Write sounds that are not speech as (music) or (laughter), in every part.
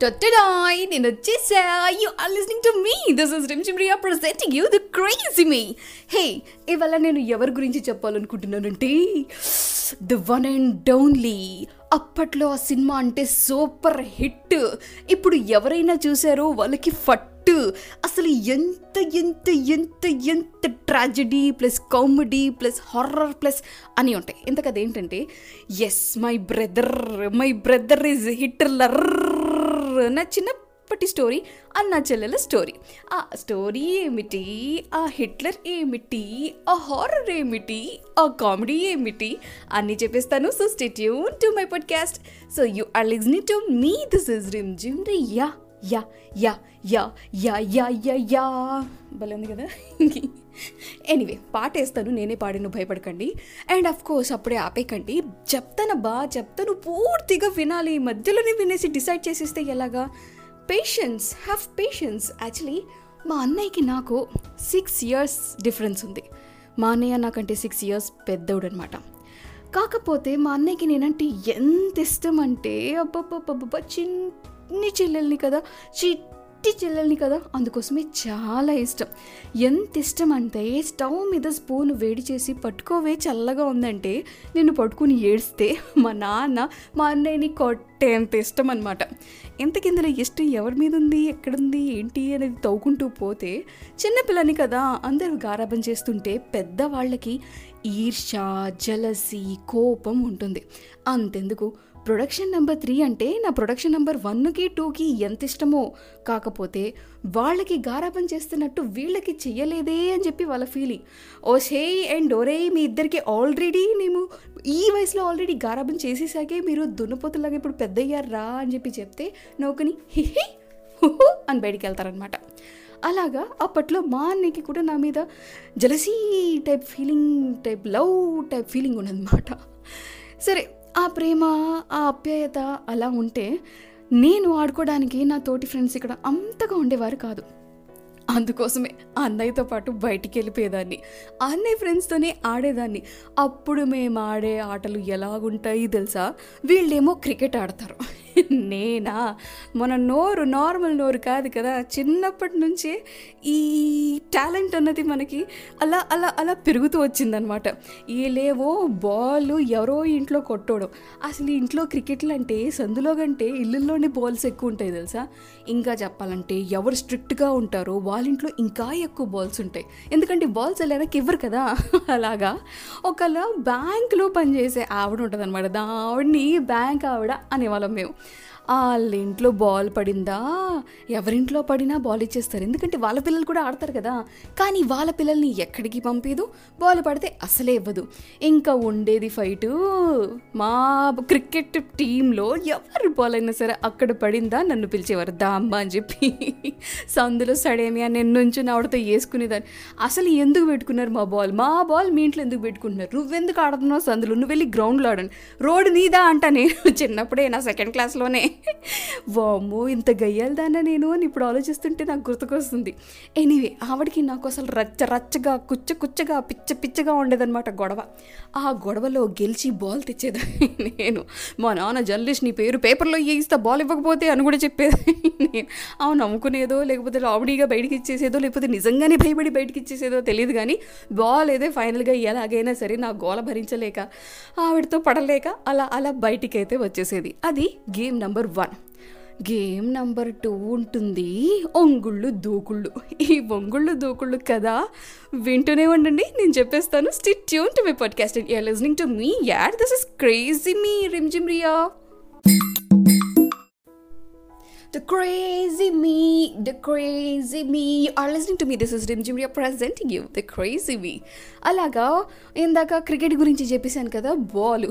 టొట్టడాయ్ నేను వచ్చేసా you are listening to me this is Rimjhim Riya you the crazy me hey ఇవాళ నేను ఎవరి గురించి చెప్పాలనుకుంటున్నానంటే ద వన్ అండ్ ఓన్లీ అప్పట్లో ఆ సినిమా అంటే సూపర్ హిట్. ఇప్పుడు ఎవరైనా చూసారో వాళ్ళకి ఫట్ అసలు ఎంత ఎంత ఎంత ఎంత tragedy plus comedy plus horror plus అని ఉంటాయి. ఇంతకు అదేంటంటే yes my brother my brother is Hitler నా చిన్నప్పటి స్టోరీ అన్న చెల్లెల స్టోరీ. ఆ స్టోరీ ఏమిటి? ఆ హిట్లర్ ఏమిటి? ఆ హారర్ ఏమిటి? ఆ కామెడీ ఏమిటి? అన్నీ చెప్పేస్తాను so stay tuned to my podcast so you are listening to me this is Rimjhim Riya yeah yeah yeah yeah yeah yeah యా. భలే ఉంది కదా. ఎనీవే పాట వేస్తాను నేనే పాడిను భయపడకండి. అండ్ అఫ్ కోర్స్ అప్పుడే ఆపేకండి. చెప్తాను బా చెప్తాను పూర్తిగా వినాలి. మధ్యలోనే వినేసి డిసైడ్ చేసేస్తే ఎలాగా? పేషెన్స్ హ్యావ్ పేషెన్స్ యాక్చువల్లీ మా అన్నయ్యకి నాకు సిక్స్ ఇయర్స్ డిఫరెన్స్ ఉంది. మా అన్నయ్య నాకంటే సిక్స్ ఇయర్స్ పెద్దోడు అనమాట కాకపోతే మా అన్నయ్యకి నేనంటే ఎంత ఇష్టం అంటే అబ్బబ్బబ్బబ్బ చిన్న చెల్లెల్ని కదా చిట్టి చెల్లెల్ని కదా. అందుకోసమే చాలా ఇష్టం. ఎంత ఇష్టం అంటే స్టవ్ మీద స్పూన్ వేడి చేసి పట్టుకోవే చల్లగా ఉందంటే నేను పట్టుకుని ఏడిస్తే మా నాన్న మా అన్నయ్యని కొట్టేంత ఇష్టం అనమాట ఇంతకిందులో ఇష్టం ఎవరి మీద ఉంది ఎక్కడుంది ఏంటి అనేది తవ్వుకుంటూ పోతే చిన్నపిల్లని కదా అందరూ గారాబం చేస్తుంటే పెద్దవాళ్ళకి ఈర్ష జలసి కోపం ఉంటుంది. అంతెందుకు? ప్రొడక్షన్ నెంబర్ త్రీ అంటే నా ప్రొడక్షన్ నెంబర్ వన్కి టూకి ఎంత ఇష్టమో. కాకపోతే వాళ్ళకి గారాబం చేస్తున్నట్టు వీళ్ళకి చెయ్యలేదే అని చెప్పి వాళ్ళ ఫీలింగ్ ఓ షే అండ్ ఒరే మీ ఇద్దరికి ఆల్రెడీ మేము ఈ వయసులో ఆల్రెడీ గారాబం చేసేసాకే మీరు దున్నపోతులాగా ఇప్పుడు పెద్దయ్యారా అని చెప్పి చెప్తే నౌకని హిహి హుహు అని బయటికి వెళ్తారనమాట అలాగా అప్పట్లో మా అన్నకి కూడా నా మీద jealousy type feeling type love type feeling ఉన్నదన్నమాట. సరే ఆ ప్రేమ ఆ ఆప్యాయత అలా ఉంటే నేను ఆడుకోవడానికి నా తోటి ఫ్రెండ్స్ ఇక్కడ అంతగా ఉండేవారు కాదు. అందుకోసమే అన్నయ్యతో పాటు బయటికి వెళ్ళిపోయేదాన్ని అన్నయ్య ఫ్రెండ్స్తోనే ఆడేదాన్ని. అప్పుడు మేము ఆడే ఆటలు ఎలాగుంటాయి తెలుసా? వీళ్ళేమో క్రికెట్ ఆడతారు. (laughs) నేనా? మన నోరు నార్మల్ నోరు కాదు కదా. చిన్నప్పటి నుంచే ఈ టాలెంట్ అన్నది మనకి అలా అలా అలా పెరుగుతూ వచ్చిందనమాట లేవో బాల్ ఎవరో ఇంట్లో కొట్టడం. అసలు ఇంట్లో క్రికెట్లు అంటే సందులో కంటే ఇల్లుల్లోనే బాల్స్ ఎక్కువ ఉంటాయి తెలుసా? ఇంకా చెప్పాలంటే ఎవరు స్ట్రిక్ట్గా ఉంటారో వాళ్ళ ఇంట్లో ఇంకా ఎక్కువ బాల్స్ ఉంటాయి. ఎందుకంటే బాల్స్ వెళ్ళడానికి ఇవ్వరు కదా. (laughs) అలాగా? ఒకలా బ్యాంక్లో పనిచేసే ఆవిడ ఉంటుంది అనమాట ఆవిడని బ్యాంక్ ఆవిడ అనేవాళ్ళం మేము. వాళ్ళ ఇంట్లో బాల్ పడిందా? ఎవరింట్లో పడినా బాల్ ఇచ్చేస్తారు. ఎందుకంటే వాళ్ళ పిల్లలు కూడా ఆడతారు కదా. కానీ వాళ్ళ పిల్లల్ని ఎక్కడికి పంపేదు? బాల్ పడితే అసలే ఇవ్వదు. ఇంకా ఉండేది ఫైటు. మా క్రికెట్ టీంలో ఎవరి బాల్ అయినా సరే అక్కడ పడిందా? నన్ను పిలిచేవారు దామ్మ అని చెప్పి. సందులో సడేమియా నేను నుంచి ఆవిడతో వేసుకునేదాన్ని అసలు ఎందుకు పెట్టుకున్నారు మా బాల్? మా బాల్ మీ ఇంట్లో ఎందుకు పెట్టుకుంటున్నారు? నువ్వెందుకు ఆడుతున్నావు సందులో? నువ్వు వెళ్ళి గ్రౌండ్లో ఆడండి. రోడ్డు నీదా అంట నేను. చిన్నప్పుడే నా సెకండ్ క్లాస్లోనే. వామ్మో ఇంత గయ్యాలదానా నేను అని ఇప్పుడు ఆలోచిస్తుంటే నాకు గుర్తుకొస్తుంది. ఎనీవే ఆవిడకి నాకు అసలు రచ్చ రచ్చగా కుచ్చ కుచ్చగా పిచ్చ పిచ్చగా ఉండేదన్నమాట గొడవ. ఆ గొడవలో గెలిచి బాల్ తెచ్చేదాన్ని నేను. మా నాన్న జర్నలిస్ట్ నీ పేరు పేపర్లో ఇస్తా బాల్ ఇవ్వకపోతే అని కూడా చెప్పేది నేను. అవును నమ్ముకునేదో లేకపోతే రావడీగా బయటికి ఇచ్చేసేదో లేకపోతే నిజంగానే భయపడి బయటికి ఇచ్చేసేదో తెలియదు కానీ బాల్ ఏదే ఫైనల్గా ఎలాగైనా సరే నా గోల భరించలేక ఆవిడతో పడలేక అలా అలా బయటికి అయితే వచ్చేసేది. అది game number one game number two ఉంటుంది ఒంగుళ్ళు దూకుళ్ళు. ఈ ఒంగుళ్ళు దూకుళ్ళు కదా? వింటూనే ఉండండి. నేను చెప్పేస్తాను. Stay tuned to my podcast you are listening to me add this is crazy me Rimjhim Riya The crazy me, the crazy me. You are listening to me. This is Rim Jim. We are presenting you the crazy me. అలాగా ఇందాక cricket గురించి చెప్పేశాను కదా ball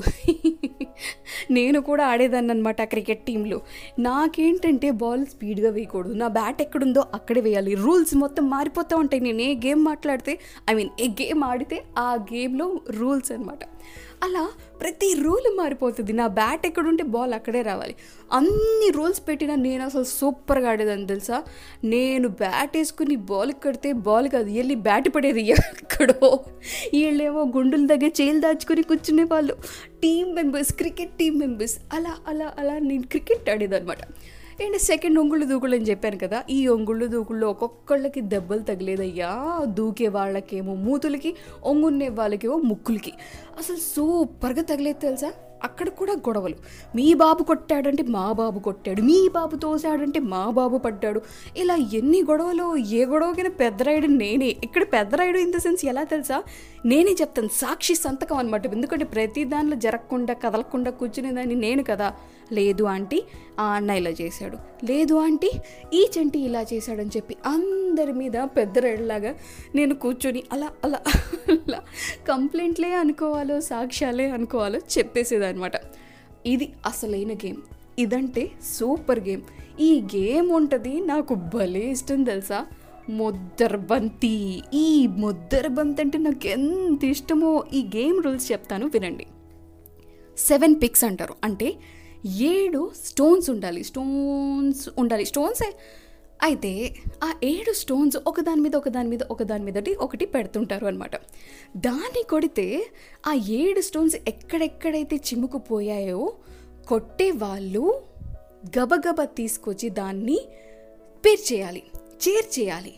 (laughs) నేను కూడా ఆడేదాన్ని అనమాట cricket టీంలో నాకేంటంటే బాల్ స్పీడ్గా వేయకూడదు నా బ్యాట్ ఎక్కడుందో అక్కడే వేయాలి రూల్స్ మొత్తం మారిపోతూ ఉంటాయి నేను ఏ గేమ్ మాట్లాడితే ఐ మీన్ ఏ గేమ్ ఆడితే ఆ గేమ్లో రూల్స్ అనమాట అలా ప్రతి రూల్ మారిపోతుంది. నా బ్యాట్ ఎక్కడుంటే బాల్ అక్కడే రావాలి. అన్ని రూల్స్ పెట్టినా నేను అసలు సూపర్గా ఆడేదాన్ని తెలుసా? నేను బ్యాట్ వేసుకుని బాల్ కడితే బాల్ కాదు వెళ్ళి బ్యాట్ పడేది ఎక్కడో. వీళ్ళేమో గుండుల దగ్గర చేలు దాచుకొని కూర్చునే వాళ్ళు. Team members cricket team members. అలా అలా అలా నేను క్రికెట్ ఆడేదన్నమాట. అండ్ సెకండ్ ఒంగుళ్ళు దూకుళ్ళు అని చెప్పాను కదా ఈ ఒంగుళ్ళు దూకుళ్ళు ఒక్కొక్కళ్ళకి దెబ్బలు తగిలేదయ్యా. దూకే వాళ్ళకేమో మూతులకి ఒంగున్నే వాళ్ళకేమో ముక్కులకి. అసలు సూపర్గా తగిలేదు తెలుసా? అక్కడ కూడా గొడవలు. మీ బాబు కొట్టాడంటే మా బాబు కొట్టాడు. మీ బాబు తోసాడంటే మా బాబు పడ్డాడు. ఇలా ఎన్ని గొడవలు ఏ గొడవకైనా పెద్దరాయుడు నేనే. ఇక్కడ పెద్దరాయుడు ఇన్ ద సెన్స్ ఎలా తెలుసా? నేనే చెప్తాను. సాక్షి సంతకం అనమాట ఎందుకంటే ప్రతి దానిలో జరగకుండా కదలకుండా కూర్చునేదాన్ని నేను కదా. లేదు ఆంటీ ఆ అన్న ఇలా చేశాడు. లేదు ఆంటీ ఈ చంటి ఇలా చేశాడని చెప్పి అందరి మీద పెద్దరాయుడులాగా నేను కూర్చొని అలా అలా అలా కంప్లైంట్లే అనుకోవాలో సాక్ష్యాలే అనుకోవాలో చెప్పేసేదాన్ని. అనమాట ఇది అసలైన గేమ్. ఇదంటే సూపర్ గేమ్. ఈ గేమ్ ఉంటుంది నాకు భలే ఇష్టం తెలుసా? ముద్దర్బంతి. ఈ ముద్దర్బంతి అంటే నాకు ఎంత ఇష్టమో ఈ గేమ్ రూల్స్ చెప్తాను వినండి. సెవెన్ పిక్స్ అంటారు. అంటే ఏడు స్టోన్స్ ఉండాలి. స్టోన్స్ ఉండాలి. స్టోన్సే అయితే ఆ ఏడు స్టోన్స్ ఒకదాని మీద ఒకదాని మీద ఒకదాని మీద ఒకటి పెడుతుంటారు అనమాట దాన్ని కొడితే ఆ ఏడు స్టోన్స్ ఎక్కడెక్కడైతే చిముకుపోయాయో కొట్టే వాళ్ళు గబగబ తీసుకొచ్చి దాన్ని పేర్చేయాలి చేర్చేయాలి.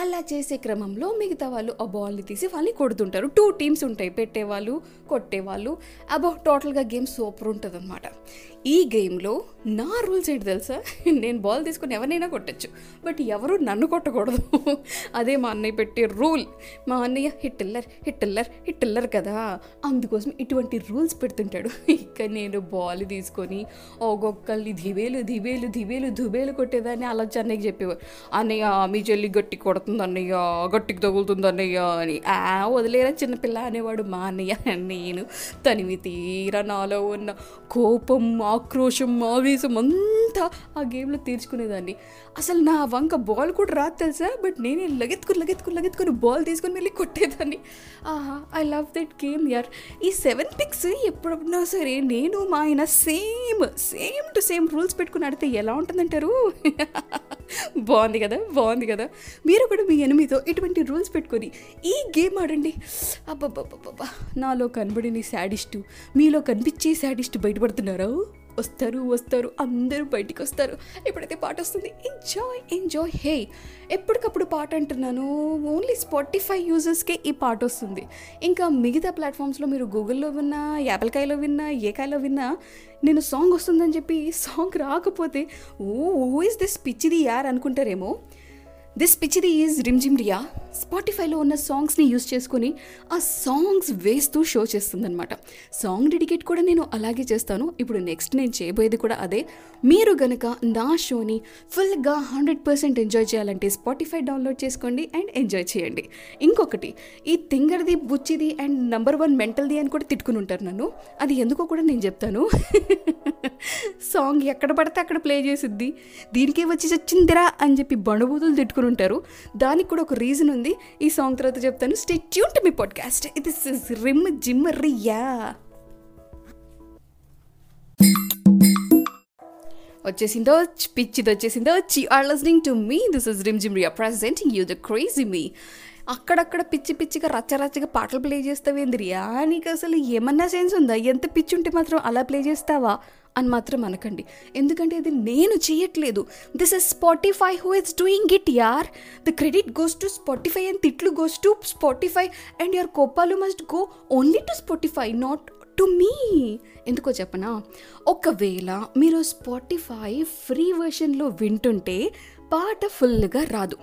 అలా చేసే క్రమంలో మిగతా వాళ్ళు ఆ బాల్ని తీసి వాళ్ళని కొడుతుంటారు. టూ టీమ్స్ ఉంటాయి. పెట్టేవాళ్ళు కొట్టేవాళ్ళు. అబౌ టోటల్గా గేమ్ సూపర్ ఉంటుంది అనమాట ఈ గేమ్లో నా రూల్స్ ఏంటి తెలుసా? నేను బాల్ తీసుకుని ఎవరినైనా కొట్టచ్చు. బట్ ఎవరు నన్ను కొట్టకూడదు. అదే మా అన్నయ్య పెట్టే రూల్ మా అన్నయ్య హిట్టిల్లర్ హిట్టిల్లర్ హిట్టిల్లర్ కదా. అందుకోసం ఇటువంటి రూల్స్ పెడుతుంటాడు. ఇక నేను బాల్ తీసుకొని ఒక్కొక్కరిని దివేలు దివేలు దివేలు దుబేలు కొట్టేదాన్ని. అలా చెన్నైకి చెప్పేవారు. అన్నయ్య మీ చెల్లి గట్టి పడుతుంది అన్నయ్య గట్టికి తగులుతుంది అన్నయ్య అని. ఆ వదిలేరా చిన్నపిల్ల అనేవాడు మా అన్నయ్య నేను తనివి తీరా నాలో ఉన్న కోపం ఆక్రోషం ఆవేశం అంతా ఆ గేమ్లో తీర్చుకునేదాన్ని. అసలు నా వంక బాల్ కూడా రాదు తెలుసా? బట్ నేనే లగెత్తుకుని లగెత్తుకుని లగెత్తుకుని బాల్ తీసుకొని వెళ్ళి కొట్టేదాన్ని. ఆహా ఐ లవ్ దట్ గేమ్ యార్ ఈ సెవెన్ పిక్స్ ఎప్పుడన్నా సరే నేను మా ఆయన same same to same rules పెట్టుకుని ఆడితే ఎలా ఉంటుందంటారు? (laughs) బాగుంది కదా బాగుంది కదా. మీరు కూడా మీ ఎనిమిదో ఇటువంటి రూల్స్ పెట్టుకొని ఈ గేమ్ ఆడండి. అబ్బబ్బబ్బబ్బా నాలో కనబడిన శాడిస్టు మీలో కనిపించే శాడిస్ట్ బయటపడుతున్నారా? వస్తారు వస్తారు అందరూ బయటికి వస్తారు. ఎప్పుడైతే పాట వస్తుంది ఎంజాయ్ ఎంజాయ్ హే ఎప్పటికప్పుడు పాట అంటున్నాను. ఓన్లీ స్పాటిఫై యూజర్స్కే ఈ పాట వస్తుంది. ఇంకా మిగతా ప్లాట్ఫామ్స్లో మీరు గూగుల్లో విన్నా యాపిల్కాయలో విన్నా ఏ కాయలో విన్నా నేను సాంగ్ వస్తుందని చెప్పి సాంగ్ రాకపోతే ఓ ఓ ఇస్ దిస్ పిచ్చిది యార్ అనుకుంటారేమో? దిస్ పిచ్చిది ఈజ్ రిమ్జిమ్ రియా స్పాటిఫైలో ఉన్న సాంగ్స్ని యూస్ చేసుకొని ఆ సాంగ్స్ వేస్తూ షో చేస్తుందనమాట సాంగ్ డెడికేట్ కూడా నేను అలాగే చేస్తాను. ఇప్పుడు నెక్స్ట్ నేను చేయబోయేది కూడా అదే. మీరు గనక నా షోని ఫుల్గా హండ్రెడ్ పర్సెంట్ ఎంజాయ్ చేయాలంటే స్పాటిఫై డౌన్లోడ్ చేసుకోండి అండ్ ఎంజాయ్ చేయండి. ఇంకొకటి ఈ తింగర్ది బుచ్చిది అండ్ నెంబర్ వన్ మెంటల్ది అని కూడా తిట్టుకుని ఉంటారు నన్ను. అది ఎందుకో కూడా నేను చెప్తాను. సాంగ్ ఎక్కడ పడితే అక్కడ ప్లే చేసిద్ది. దీనికే వచ్చి చచ్చిందిరా అని చెప్పి బణబూతులు తిట్టుకుని ఉంటారు. దానికి కూడా ఒక రీజన్ ఉంది. ఈ సాంగ్ తర్వాత చెప్తాను. Stay tune to me podcast ఇది రిమ్ జిమ్ రియా వచ్చేసిందో పిచ్చిది వచ్చేసిందో చి are listening to me this is Rimjhim Riya present you the crazy me అక్కడక్కడ పిచ్చి పిచ్చిగా రచ్చరచ్చగా పాటలు ప్లే చేస్తావేంద్రియా? నీకు అసలు ఏమన్నా సెన్స్ ఉందా? ఎంత పిచ్చి ఉంటే మాత్రం అలా ప్లే చేస్తావా? అని మాత్రం అనకండి. ఎందుకంటే ఇది నేను చేయట్లేదు. This is Spotify who is doing it యార్ the credit goes to Spotify and తిట్లు goes to Spotify and your కోపాలు must go only to Spotify not to me ఎందుకో చెప్పనా? ఒకవేళ మీరు స్పాటిఫై ఫ్రీ వెర్షన్లో వింటుంటే పాట ఫుల్గా రాదు.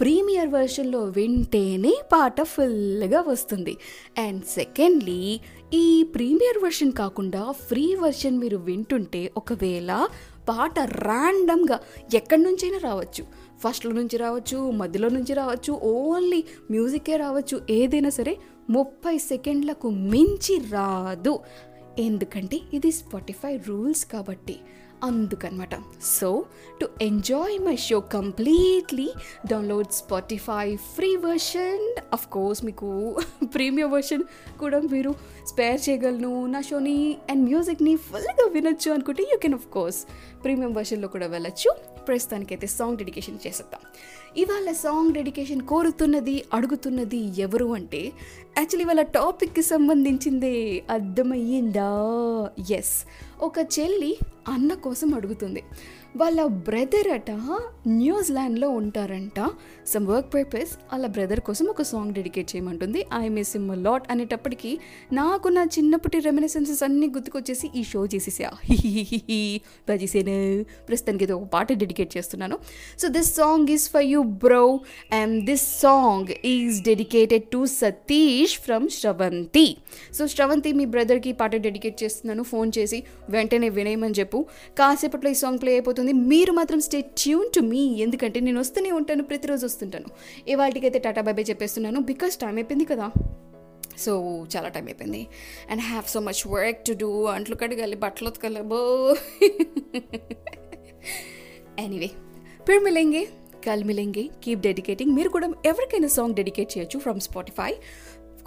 ప్రీమియర్ వెర్షన్లో వింటేనే పాట ఫుల్గా వస్తుంది. అండ్ సెకండ్లీ ఈ ప్రీమియర్ వెర్షన్ కాకుండా ఫ్రీ వెర్షన్ మీరు వింటుంటే ఒకవేళ పాట ర్యాండమ్గా ఎక్కడి నుంచైనా రావచ్చు. ఫస్ట్లో నుంచి రావచ్చు మధ్యలో నుంచి రావచ్చు ఓన్లీ మ్యూజికే రావచ్చు ఏదైనా సరే ముప్పై సెకండ్లకు మించి రాదు. ఎందుకంటే ఇది స్పాటిఫై రూల్స్ కాబట్టి. అందుకనమాట. So to enjoy my show completely download Spotify free version of course మీకు (laughs) ప్రీమియం వర్షన్ కూడా మీరు స్పేర్ చేయగలను. నా షోని అండ్ మ్యూజిక్ని ఫుల్గా వినొచ్చు అనుకుంటే you can of course premium వర్షన్లో కూడా వెళ్ళచ్చు. ప్రస్తుతానికైతే సాంగ్ డెడికేషన్ చేసేద్దాం. ఇవాళ సాంగ్ డెడికేషన్ కోరుతున్నది అడుగుతున్నది ఎవరు అంటే యాక్చువల్లీ ఇవాళ టాపిక్కి సంబంధించిందే అర్థమయ్యిందా? ఎస్ ఒక చెల్లి అన్న కోసం అడుగుతుంది. వాళ్ళ బ్రదర్ అట న్యూజిలాండ్లో ఉంటారంట. సమ్ వర్క్ పర్పస్ వాళ్ళ బ్రదర్ కోసం ఒక సాంగ్ డెడికేట్ చేయమంటుంది. ఐ మిస్ ఇమ్ లాట్ అనేటప్పటికీ నాకు నా చిన్నప్పటి రెమినిసెన్సెస్ అన్నీ గుర్తుకొచ్చేసి ఈ షో చేసేసా. చేసాను ప్రస్తుతానికి ఏదో ఒక పాట డెడికేట్ చేస్తున్నాను. So this song is for you bro and this song is dedicated to Satish from Sravanthi so Sravanthi మీ బ్రదర్కి పాట డెడికేట్ చేస్తున్నాను. ఫోన్ చేసి వెంటనే వినేయమని చెప్పు. కాసేపట్లో ఈ సాంగ్ ప్లే అయిపోతుంది. అవుతుంది మీరు మాత్రం స్టే ట్యూన్ టు మీ ఎందుకంటే నేను వస్తూనే ఉంటాను ప్రతిరోజు వస్తుంటాను. ఏ వాటికైతే టాటా బాబాయ్ చెప్పేస్తున్నాను. బికాస్ టైం అయిపోయింది కదా. సో చాలా టైం అయిపోయింది. And have so much work to do అంట్లు కడగాలి బట్టలు ఉతకలేబో ఎనీవే పేరు మిలింగి కల్ మిలింగి కీప్ డెడికేటింగ్ మీరు కూడా ఎవరికైనా సాంగ్ డెడికేట్ చేయొచ్చు ఫ్రమ్ స్పాటిఫై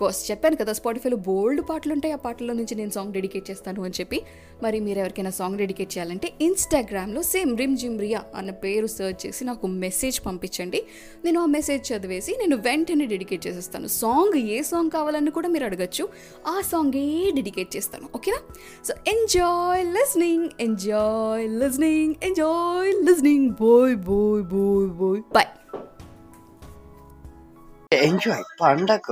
కోర్స్ చెప్పాను కదా స్పాటిఫైలో బోల్డ్ పాటలు ఉంటాయి ఆ పాటల్లో నుంచి నేను సాంగ్ డెడికేట్ చేస్తాను అని చెప్పి. మరి మీరు ఎవరికైనా సాంగ్ డెడికేట్ చేయాలంటే ఇన్స్టాగ్రామ్లో సేమ్ రిమ్ జిమ్ రియా అన్న పేరు సెర్చ్ చేసి నాకు మెసేజ్ పంపించండి. నేను ఆ మెసేజ్ చదివేసి నేను వెంటనే డెడికేట్ చేసేస్తాను. సాంగ్ ఏ సాంగ్ కావాలని కూడా మీరు అడగచ్చు. ఆ సాంగే డెడికేట్ చేస్తాను. ఓకేనా? So enjoy listening enjoy listening enjoy listening bye bye bye bye bye enjoy పండగ